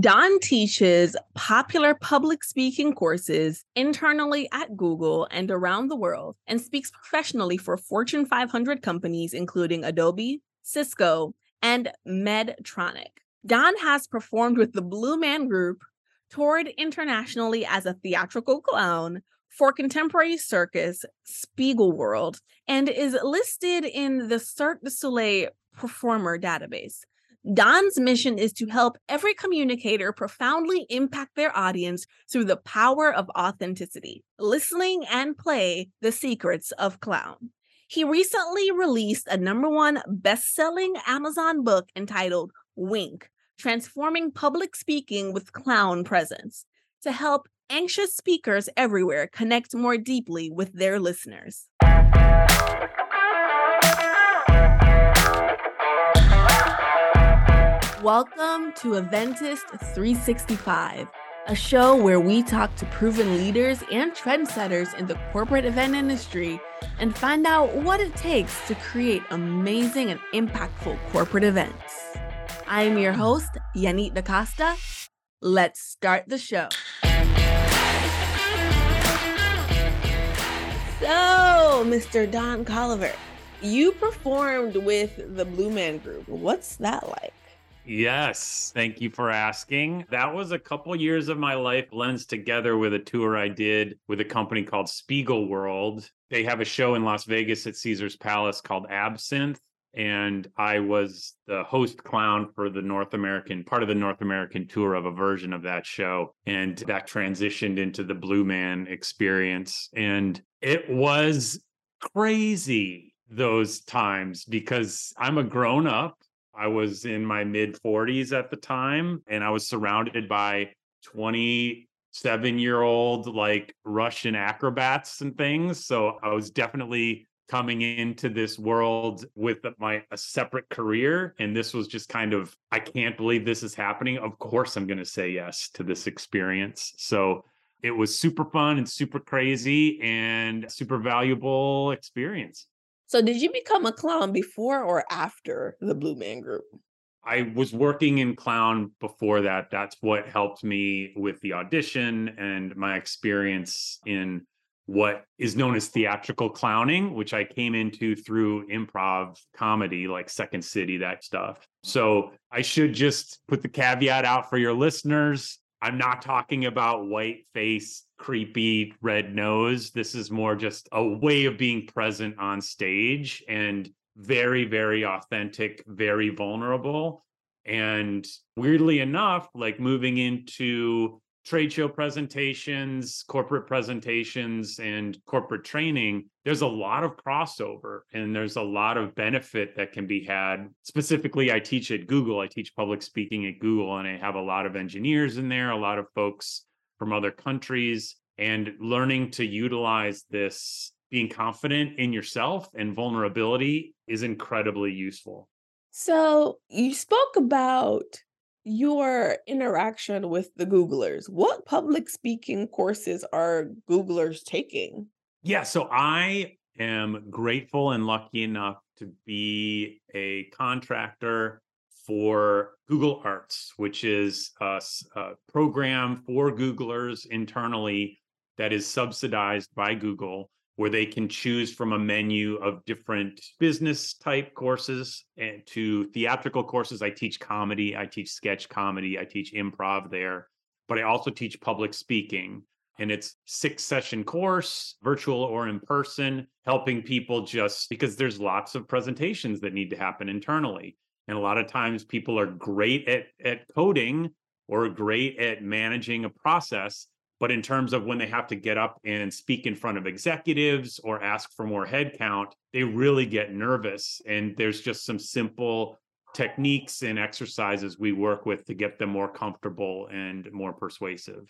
Don teaches popular public speaking courses internally at Google and around the world and speaks professionally for Fortune 500 companies, including Adobe, Cisco, and Medtronic. Don has performed with the Blue Man Group, toured internationally as a theatrical clown for Contemporary Circus, Spiegel World, and is listed in the Cirque du Soleil performer database. Don's mission is to help every communicator profoundly impact their audience through the power of authenticity, listening, and play the secrets of clown. He recently released a number one best selling Amazon book entitled Wink Transforming Public Speaking with Clown Presence to help anxious speakers everywhere connect more deeply with their listeners. Welcome to Eventist 365, a show where we talk to proven leaders and trendsetters in the corporate event industry and find out what it takes to create amazing and impactful corporate events. I am your host, Yanit DaCosta. Let's start the show. So, Mr. Don Colliver, you performed with the Blue Man Group. What's that like? Yes, thank you for asking. That was a couple years of my life blends together with a tour I did with a company called Spiegel World. They have a show in Las Vegas at Caesar's Palace called Absinthe. And I was the host clown for the North American part of the North American tour of a version of that show. And that transitioned into the Blue Man experience. And it was crazy those times because I'm a grown up I was in my mid 40s at the time, and I was surrounded by 27 year old like Russian acrobats and things. So I was definitely coming into this world with my a separate career and this was just kind of I can't believe this is happening. Of course I'm going to say yes to this experience. So it was super fun and super crazy and super valuable experience. So did you become a clown before or after the Blue Man Group? I was working in clown before that. That's what helped me with the audition and my experience in what is known as theatrical clowning, which I came into through improv comedy, like Second City, that stuff. So I should just put the caveat out for your listeners. I'm not talking about white face, creepy red nose. This is more just a way of being present on stage and very, very authentic, very vulnerable. And weirdly enough, like moving into trade show presentations, corporate presentations, and corporate training, there's a lot of crossover and there's a lot of benefit that can be had. Specifically, I teach at Google, I teach public speaking at Google, and I have a lot of engineers in there, a lot of folks from other countries, and learning to utilize this being confident in yourself and vulnerability is incredibly useful. So, you spoke about your interaction with the Googlers. What public speaking courses are Googlers taking? Yeah, so I am grateful and lucky enough to be a contractor for Google Arts, which is a, a, program for Googlers internally that is subsidized by Google where they can choose from a menu of different business type courses and to theatrical courses. I teach comedy, I teach sketch comedy, I teach improv there, but I also teach public speaking. And it's six session course, virtual or in person, helping people just because there's lots of presentations that need to happen internally. And a lot of times people are great at, at coding or great at managing a process, but in terms of when they have to get up and speak in front of executives or ask for more headcount, they really get nervous. And there's just some simple techniques and exercises we work with to get them more comfortable and more persuasive.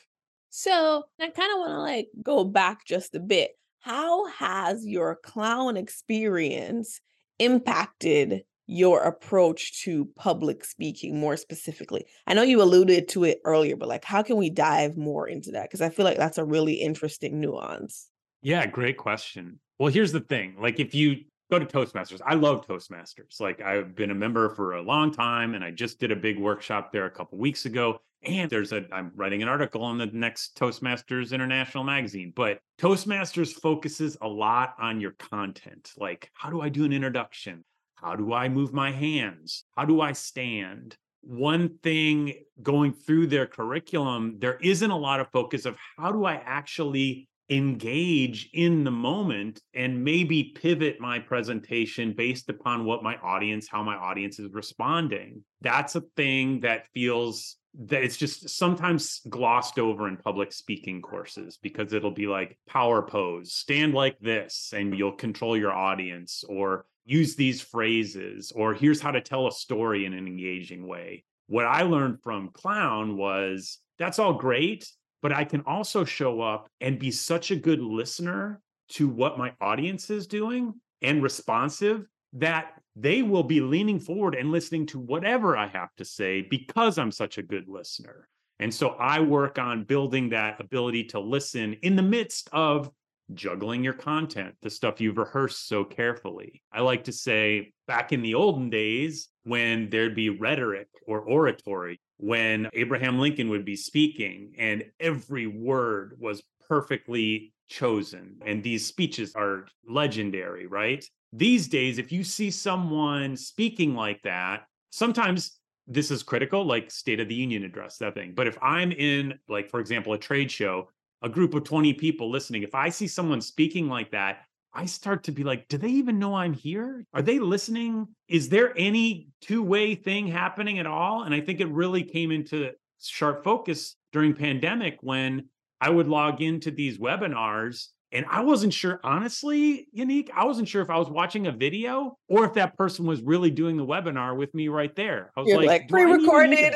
So I kind of want to like go back just a bit. How has your clown experience impacted your approach to public speaking more specifically? I know you alluded to it earlier, but like, how can we dive more into that? Because I feel like that's a really interesting nuance. Yeah, great question. Well, here's the thing like, if you go to Toastmasters, I love Toastmasters. Like, I've been a member for a long time and I just did a big workshop there a couple weeks ago. And there's a, I'm writing an article on the next Toastmasters International magazine, but Toastmasters focuses a lot on your content. Like, how do I do an introduction? How do I move my hands? How do I stand? One thing going through their curriculum, there isn't a lot of focus of how do I actually engage in the moment and maybe pivot my presentation based upon what my audience, how my audience is responding. That's a thing that feels that it's just sometimes glossed over in public speaking courses because it'll be like power pose, stand like this, and you'll control your audience, or use these phrases, or here's how to tell a story in an engaging way. What I learned from Clown was that's all great, but I can also show up and be such a good listener to what my audience is doing and responsive that they will be leaning forward and listening to whatever I have to say because I'm such a good listener. And so I work on building that ability to listen in the midst of juggling your content, the stuff you've rehearsed so carefully. I like to say back in the olden days, when there'd be rhetoric or oratory, when Abraham Lincoln would be speaking and every word was perfectly chosen. And these speeches are legendary, right? These days, if you see someone speaking like that, sometimes this is critical, like State of the Union address, that thing. But if I'm in, like, for example, a trade show, a group of 20 people listening, if I see someone speaking like that, I start to be like, do they even know I'm here? Are they listening? Is there any two way thing happening at all? And I think it really came into sharp focus during pandemic when I would log into these webinars and I wasn't sure, honestly, Unique, I wasn't sure if I was watching a video or if that person was really doing the webinar with me right there. I was You're like, like pre-recorded.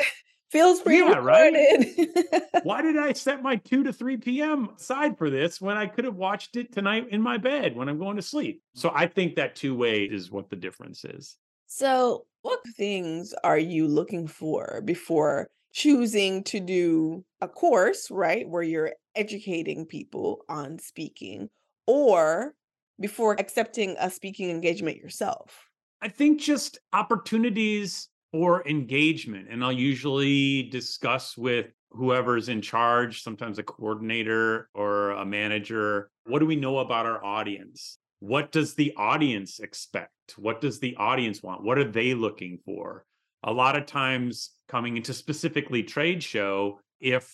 Feels pre-recorded. Yeah, right? Why did I set my 2 to 3 p.m. side for this when I could have watched it tonight in my bed when I'm going to sleep? So I think that two-way is what the difference is. So what things are you looking for before choosing to do a course, right, where you're educating people on speaking, or before accepting a speaking engagement yourself? I think just opportunities for engagement. And I'll usually discuss with whoever's in charge, sometimes a coordinator or a manager, what do we know about our audience? What does the audience expect? What does the audience want? What are they looking for? A lot of times, coming into specifically trade show, if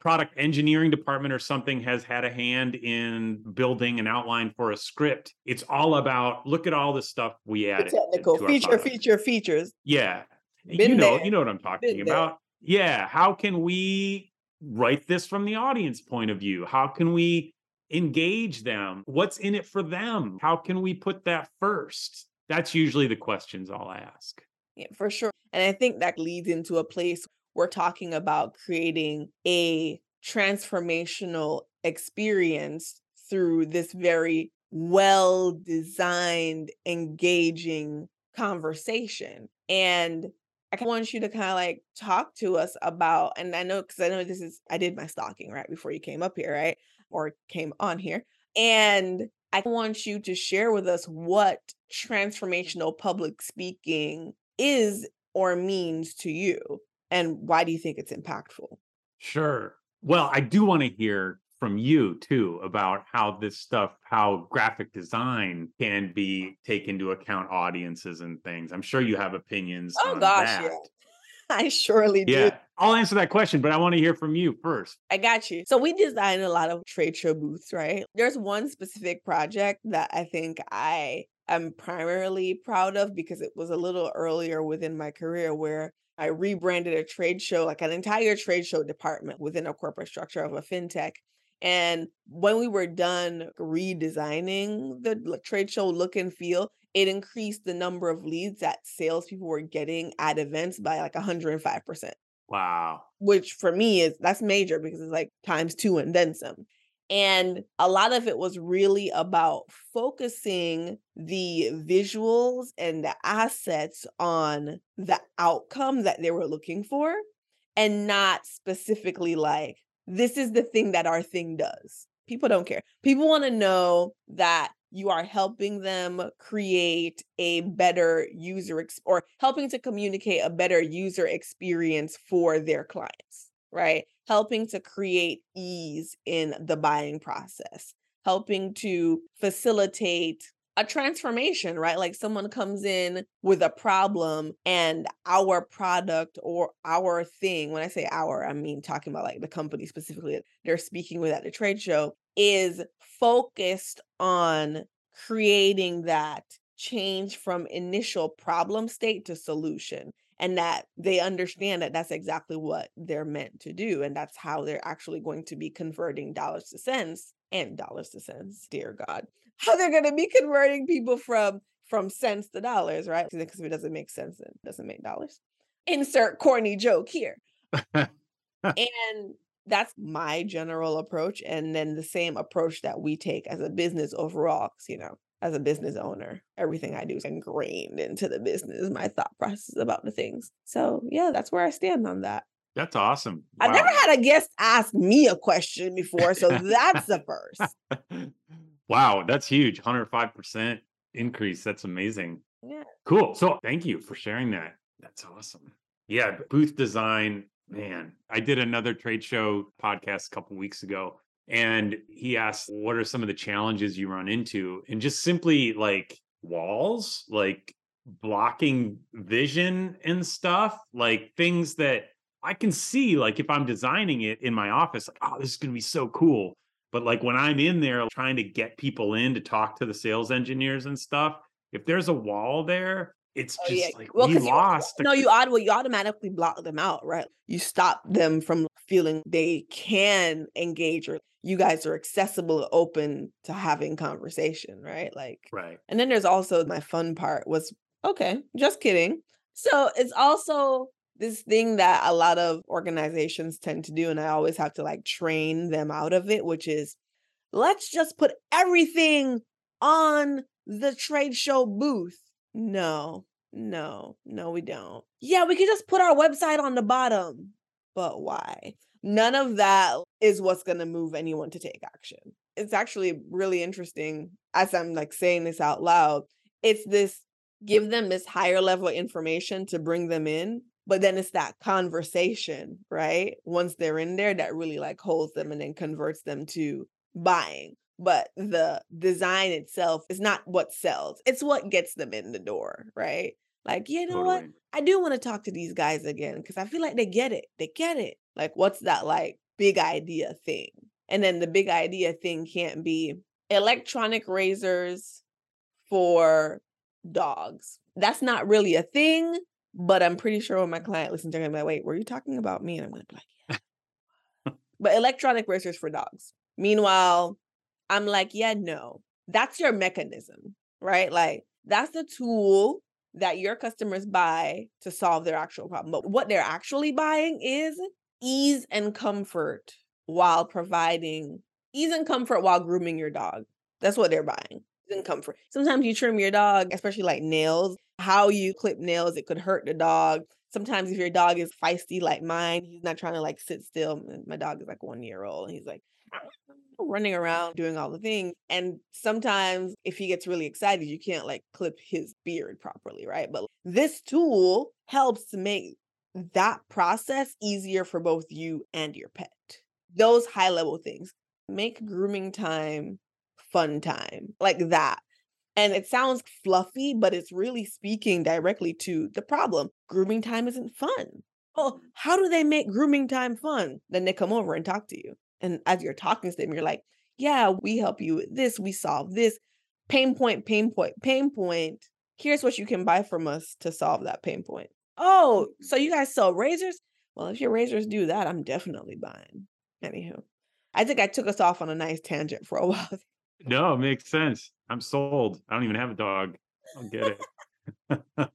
product engineering department or something has had a hand in building an outline for a script. It's all about look at all the stuff we added. The technical feature, feature, features. Yeah. Been you know, there. you know what I'm talking Been about. There. Yeah. How can we write this from the audience point of view? How can we engage them? What's in it for them? How can we put that first? That's usually the questions I'll ask. Yeah, for sure. And I think that leads into a place we're talking about creating a transformational experience through this very well designed, engaging conversation. And I want you to kind of like talk to us about, and I know because I know this is, I did my stalking right before you came up here, right? Or came on here. And I want you to share with us what transformational public speaking is or means to you. And why do you think it's impactful? Sure. Well, I do want to hear from you too about how this stuff, how graphic design can be take into account audiences and things. I'm sure you have opinions. Oh gosh, that. yeah. I surely do. Yeah, I'll answer that question, but I want to hear from you first. I got you. So we designed a lot of trade show booths, right? There's one specific project that I think I am primarily proud of because it was a little earlier within my career where I rebranded a trade show, like an entire trade show department within a corporate structure of a fintech. And when we were done redesigning the trade show look and feel, it increased the number of leads that salespeople were getting at events by like 105%. Wow. Which for me is that's major because it's like times two and then some. And a lot of it was really about focusing the visuals and the assets on the outcome that they were looking for and not specifically like, this is the thing that our thing does. People don't care. People want to know that you are helping them create a better user ex- or helping to communicate a better user experience for their clients. right? Helping to create ease in the buying process, helping to facilitate a transformation, right? Like someone comes in with a problem and our product or our thing, when I say our, I mean talking about like the company specifically they're speaking with at the trade show, is focused on creating that change from initial problem state to solution and that they understand that that's exactly what they're meant to do and that's how they're actually going to be converting dollars to cents and dollars to cents dear god how they're going to be converting people from from cents to dollars right because if it doesn't make sense it doesn't make dollars insert corny joke here and that's my general approach and then the same approach that we take as a business overall you know as a business owner. Everything I do is ingrained into the business, my thought process about the things. So, yeah, that's where I stand on that. That's awesome. Wow. I've never had a guest ask me a question before, so that's the first. wow, that's huge. 105% increase. That's amazing. Yeah. Cool. So, thank you for sharing that. That's awesome. Yeah, booth design, man. I did another trade show podcast a couple weeks ago and he asked, What are some of the challenges you run into? And just simply like walls, like blocking vision and stuff, like things that I can see, like if I'm designing it in my office, like, oh, this is going to be so cool. But like when I'm in there trying to get people in to talk to the sales engineers and stuff, if there's a wall there, it's oh, just yeah. like well, we lost. You, no, you auto, you automatically block them out, right? You stop them from feeling they can engage or you guys are accessible, open to having conversation, right? Like, right. And then there's also my fun part was okay, just kidding. So it's also this thing that a lot of organizations tend to do, and I always have to like train them out of it, which is let's just put everything on the trade show booth. No, no, no, we don't. Yeah, we could just put our website on the bottom, but why? None of that is what's going to move anyone to take action. It's actually really interesting as I'm like saying this out loud. It's this give them this higher level information to bring them in, but then it's that conversation, right? Once they're in there that really like holds them and then converts them to buying. But the design itself is not what sells. It's what gets them in the door, right? Like, you know totally. what? I do want to talk to these guys again because I feel like they get it. They get it. Like, what's that like big idea thing? And then the big idea thing can't be electronic razors for dogs. That's not really a thing, but I'm pretty sure when my client listens, they're gonna be like, wait, were you talking about me? And I'm gonna be like, yeah. but electronic razors for dogs. Meanwhile, I'm like, yeah, no, that's your mechanism, right? Like, that's the tool that your customers buy to solve their actual problem. But what they're actually buying is ease and comfort while providing ease and comfort while grooming your dog. That's what they're buying. And comfort. Sometimes you trim your dog, especially like nails. How you clip nails, it could hurt the dog. Sometimes if your dog is feisty like mine, he's not trying to like sit still. My dog is like one year old and he's like running around doing all the things. And sometimes if he gets really excited, you can't like clip his beard properly, right? But this tool helps to make that process easier for both you and your pet. Those high level things make grooming time fun time, like that. And it sounds fluffy, but it's really speaking directly to the problem. Grooming time isn't fun. Oh, how do they make grooming time fun? Then they come over and talk to you. And as you're talking to them, you're like, yeah, we help you with this, we solve this. Pain point, pain point, pain point. Here's what you can buy from us to solve that pain point. Oh, so you guys sell razors? Well, if your razors do that, I'm definitely buying. Anywho, I think I took us off on a nice tangent for a while. No, it makes sense. I'm sold. I don't even have a dog. I'll get it.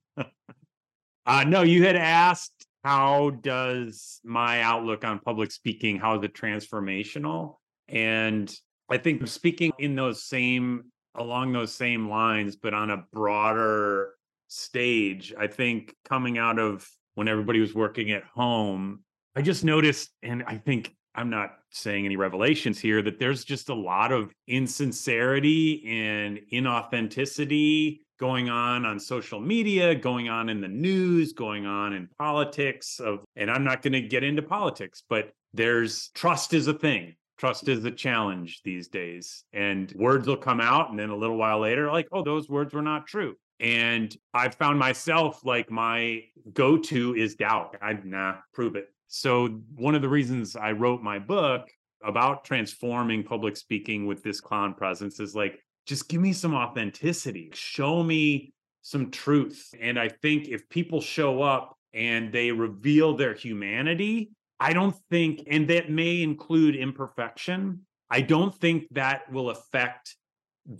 uh, no, you had asked how does my outlook on public speaking, how is it transformational? And I think speaking in those same along those same lines, but on a broader stage. I think coming out of when everybody was working at home, I just noticed, and I think I'm not saying any revelations here that there's just a lot of insincerity and inauthenticity going on on social media, going on in the news, going on in politics of and I'm not going to get into politics, but there's trust is a thing. Trust is a challenge these days. And words will come out and then a little while later like, "Oh, those words were not true." And I've found myself like my go to is doubt. I nah, prove it. So, one of the reasons I wrote my book about transforming public speaking with this clown presence is like, just give me some authenticity, show me some truth. And I think if people show up and they reveal their humanity, I don't think, and that may include imperfection, I don't think that will affect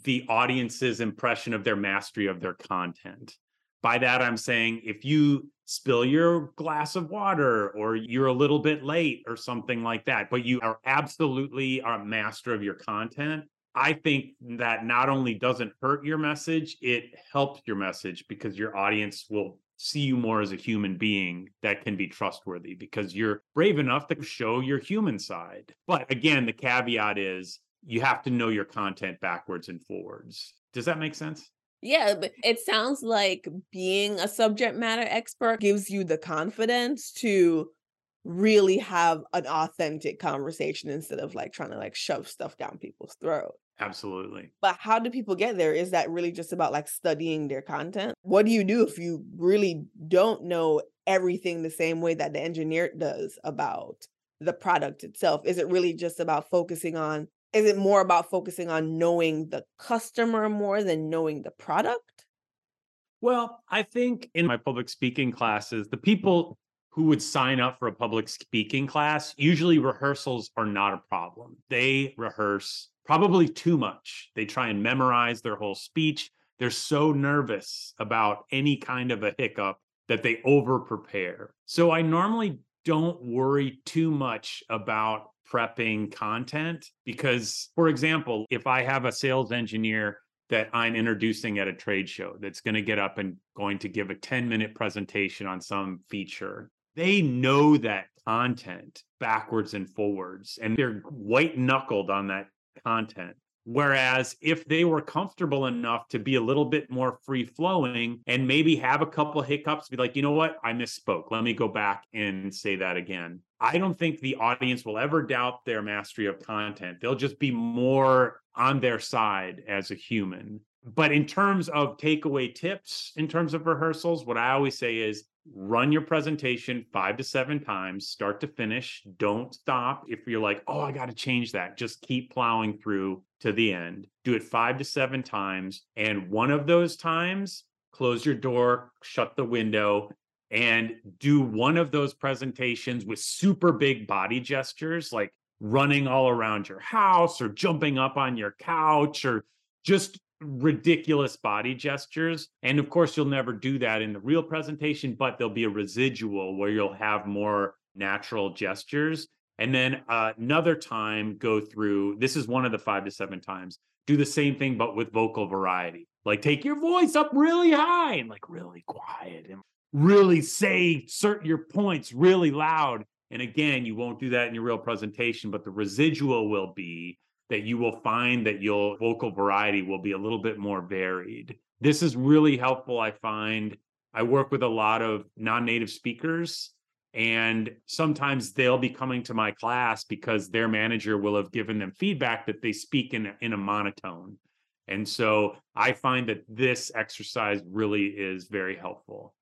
the audience's impression of their mastery of their content. By that, I'm saying if you spill your glass of water or you're a little bit late or something like that, but you are absolutely a master of your content, I think that not only doesn't hurt your message, it helps your message because your audience will see you more as a human being that can be trustworthy because you're brave enough to show your human side. But again, the caveat is you have to know your content backwards and forwards. Does that make sense? Yeah, but it sounds like being a subject matter expert gives you the confidence to really have an authentic conversation instead of like trying to like shove stuff down people's throat. Absolutely. But how do people get there? Is that really just about like studying their content? What do you do if you really don't know everything the same way that the engineer does about the product itself? Is it really just about focusing on is it more about focusing on knowing the customer more than knowing the product? Well, I think in my public speaking classes, the people who would sign up for a public speaking class, usually rehearsals are not a problem. They rehearse probably too much. They try and memorize their whole speech. They're so nervous about any kind of a hiccup that they over prepare. So I normally don't worry too much about prepping content because for example if i have a sales engineer that i'm introducing at a trade show that's going to get up and going to give a 10 minute presentation on some feature they know that content backwards and forwards and they're white knuckled on that content Whereas if they were comfortable enough to be a little bit more free flowing and maybe have a couple hiccups, be like, you know what, I misspoke. Let me go back and say that again. I don't think the audience will ever doubt their mastery of content. They'll just be more on their side as a human. But in terms of takeaway tips, in terms of rehearsals, what I always say is run your presentation five to seven times, start to finish. Don't stop. If you're like, oh, I got to change that, just keep plowing through to the end. Do it five to seven times. And one of those times, close your door, shut the window, and do one of those presentations with super big body gestures, like running all around your house or jumping up on your couch or just ridiculous body gestures. And of course, you'll never do that in the real presentation, but there'll be a residual where you'll have more natural gestures. And then uh, another time, go through this is one of the five to seven times. Do the same thing, but with vocal variety. Like take your voice up really high and like really quiet and really say certain your points really loud. And again, you won't do that in your real presentation, but the residual will be that you will find that your vocal variety will be a little bit more varied. This is really helpful, I find. I work with a lot of non native speakers, and sometimes they'll be coming to my class because their manager will have given them feedback that they speak in, in a monotone. And so I find that this exercise really is very helpful.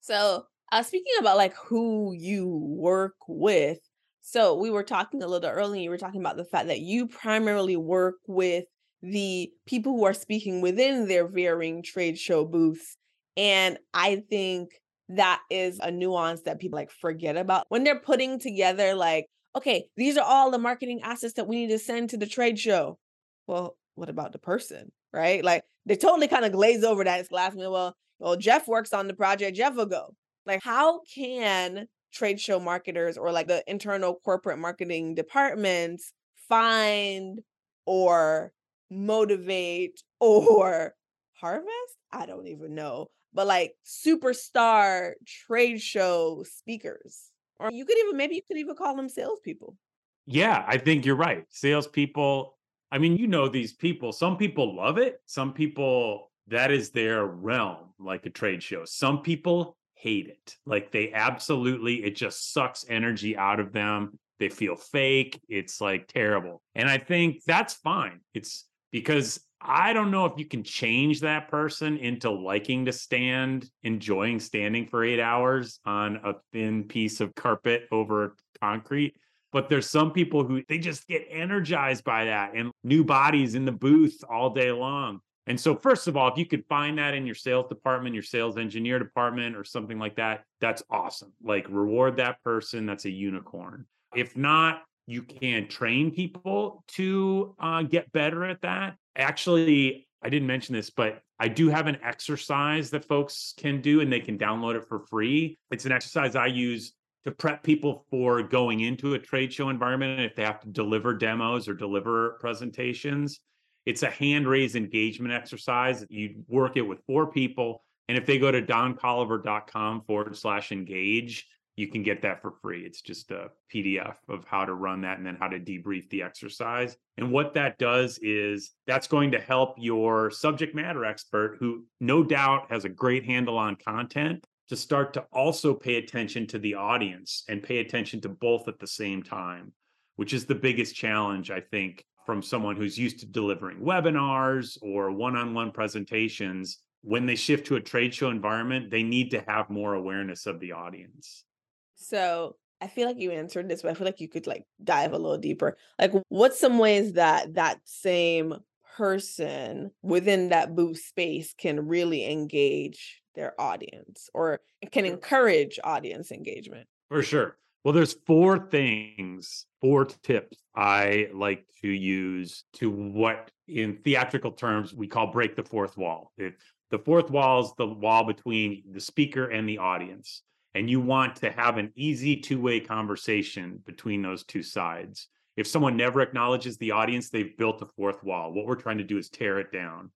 So, uh, speaking about like who you work with, so we were talking a little earlier, you were talking about the fact that you primarily work with the people who are speaking within their varying trade show booths. And I think that is a nuance that people like forget about when they're putting together, like, okay, these are all the marketing assets that we need to send to the trade show. Well, what about the person? Right? Like they totally kind of glaze over that. It's last minute. Well, well, Jeff works on the project, Jeff will go. Like, how can trade show marketers or like the internal corporate marketing departments find or motivate or harvest? I don't even know. But like superstar trade show speakers. Or you could even maybe you could even call them salespeople. Yeah, I think you're right. Salespeople, I mean, you know these people. Some people love it. Some people, that is their realm, like a trade show. Some people hate it. Like they absolutely, it just sucks energy out of them. They feel fake. It's like terrible. And I think that's fine. It's because I don't know if you can change that person into liking to stand, enjoying standing for eight hours on a thin piece of carpet over concrete. But there's some people who they just get energized by that and new bodies in the booth all day long. And so, first of all, if you could find that in your sales department, your sales engineer department, or something like that, that's awesome. Like, reward that person. That's a unicorn. If not, you can train people to uh, get better at that. Actually, I didn't mention this, but I do have an exercise that folks can do and they can download it for free. It's an exercise I use to prep people for going into a trade show environment if they have to deliver demos or deliver presentations. It's a hand raise engagement exercise. You work it with four people. And if they go to doncolliver.com forward slash engage, you can get that for free. It's just a PDF of how to run that and then how to debrief the exercise. And what that does is that's going to help your subject matter expert, who no doubt has a great handle on content, to start to also pay attention to the audience and pay attention to both at the same time, which is the biggest challenge, I think, from someone who's used to delivering webinars or one on one presentations. When they shift to a trade show environment, they need to have more awareness of the audience. So I feel like you answered this, but I feel like you could like dive a little deeper. Like, what's some ways that that same person within that booth space can really engage their audience or can encourage audience engagement? For sure. Well, there's four things, four tips I like to use to what in theatrical terms we call break the fourth wall. The fourth wall is the wall between the speaker and the audience and you want to have an easy two-way conversation between those two sides. If someone never acknowledges the audience they've built a fourth wall. What we're trying to do is tear it down.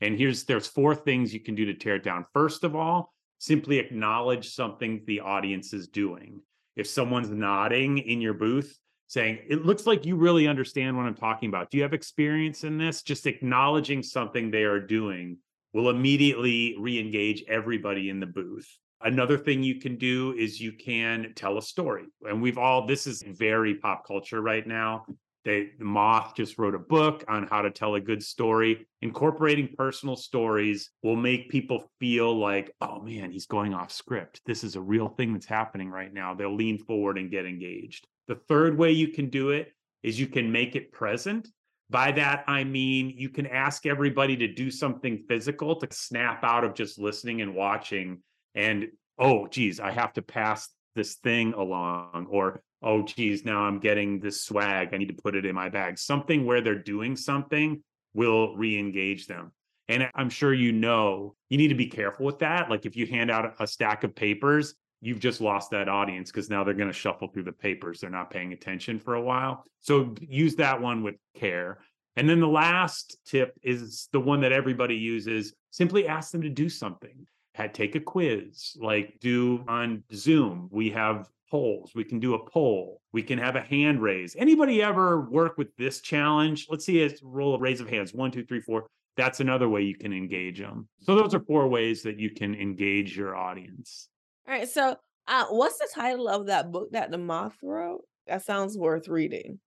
And here's there's four things you can do to tear it down. First of all simply acknowledge something the audience is doing if someone's nodding in your booth saying it looks like you really understand what i'm talking about do you have experience in this just acknowledging something they are doing will immediately re-engage everybody in the booth Another thing you can do is you can tell a story. And we've all, this is very pop culture right now. They, the Moth just wrote a book on how to tell a good story. Incorporating personal stories will make people feel like, oh man, he's going off script. This is a real thing that's happening right now. They'll lean forward and get engaged. The third way you can do it is you can make it present. By that, I mean you can ask everybody to do something physical to snap out of just listening and watching and oh geez i have to pass this thing along or oh geez now i'm getting this swag i need to put it in my bag. Something where they're doing something will re-engage them. And i'm sure you know you need to be careful with that. Like if you hand out a stack of papers you've just lost that audience because now they're going to shuffle through the papers. They're not paying attention for a while. So use that one with care. And then the last tip is the one that everybody uses simply ask them to do something had take a quiz, like do on Zoom. We have polls. We can do a poll. We can have a hand raise. Anybody ever work with this challenge? Let's see a roll of raise of hands. One, two, three, four. That's another way you can engage them. So those are four ways that you can engage your audience. All right. So uh, what's the title of that book that the moth wrote? That sounds worth reading.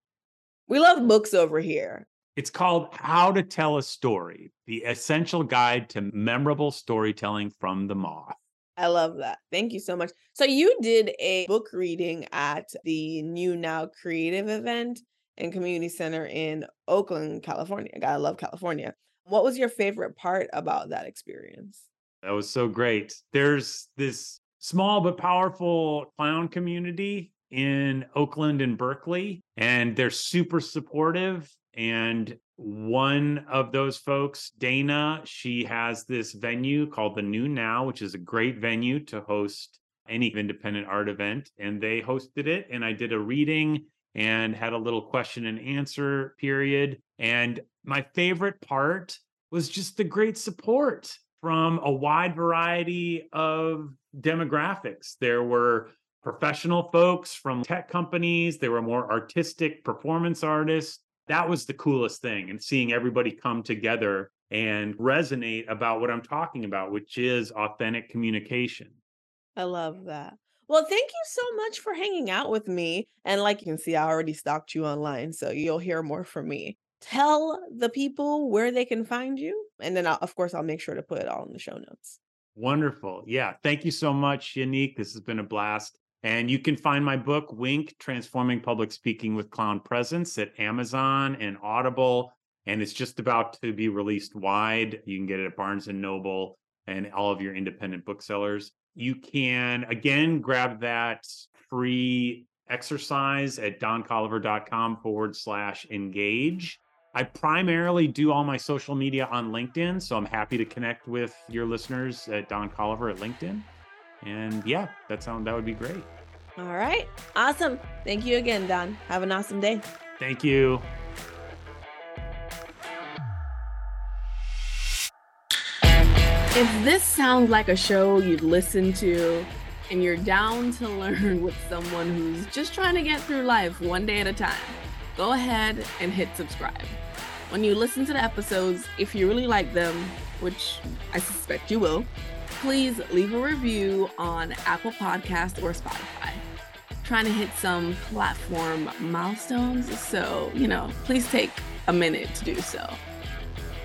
We love books over here. It's called How to Tell a Story The Essential Guide to Memorable Storytelling from the Moth. I love that. Thank you so much. So, you did a book reading at the New Now Creative event and Community Center in Oakland, California. I gotta love California. What was your favorite part about that experience? That was so great. There's this small but powerful clown community in Oakland and Berkeley, and they're super supportive and one of those folks, Dana, she has this venue called the New Now, which is a great venue to host any independent art event. And they hosted it. And I did a reading and had a little question and answer period. And my favorite part was just the great support from a wide variety of demographics. There were professional folks from tech companies. There were more artistic performance artists. That was the coolest thing. And seeing everybody come together and resonate about what I'm talking about, which is authentic communication. I love that. Well, thank you so much for hanging out with me. And like you can see, I already stalked you online, so you'll hear more from me. Tell the people where they can find you. And then, I'll, of course, I'll make sure to put it all in the show notes. Wonderful. Yeah. Thank you so much, Yannick. This has been a blast. And you can find my book, Wink Transforming Public Speaking with Clown Presence, at Amazon and Audible. And it's just about to be released wide. You can get it at Barnes and Noble and all of your independent booksellers. You can, again, grab that free exercise at doncolliver.com forward slash engage. I primarily do all my social media on LinkedIn. So I'm happy to connect with your listeners at Don Colliver at LinkedIn. And yeah, that sound that would be great. All right. Awesome. Thank you again, Don. Have an awesome day. Thank you. If this sounds like a show you'd listen to and you're down to learn with someone who's just trying to get through life one day at a time, go ahead and hit subscribe. When you listen to the episodes, if you really like them, which I suspect you will, please leave a review on Apple Podcast or Spotify. trying to hit some platform milestones, so, you know, please take a minute to do so.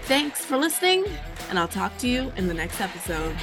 Thanks for listening, and I'll talk to you in the next episode.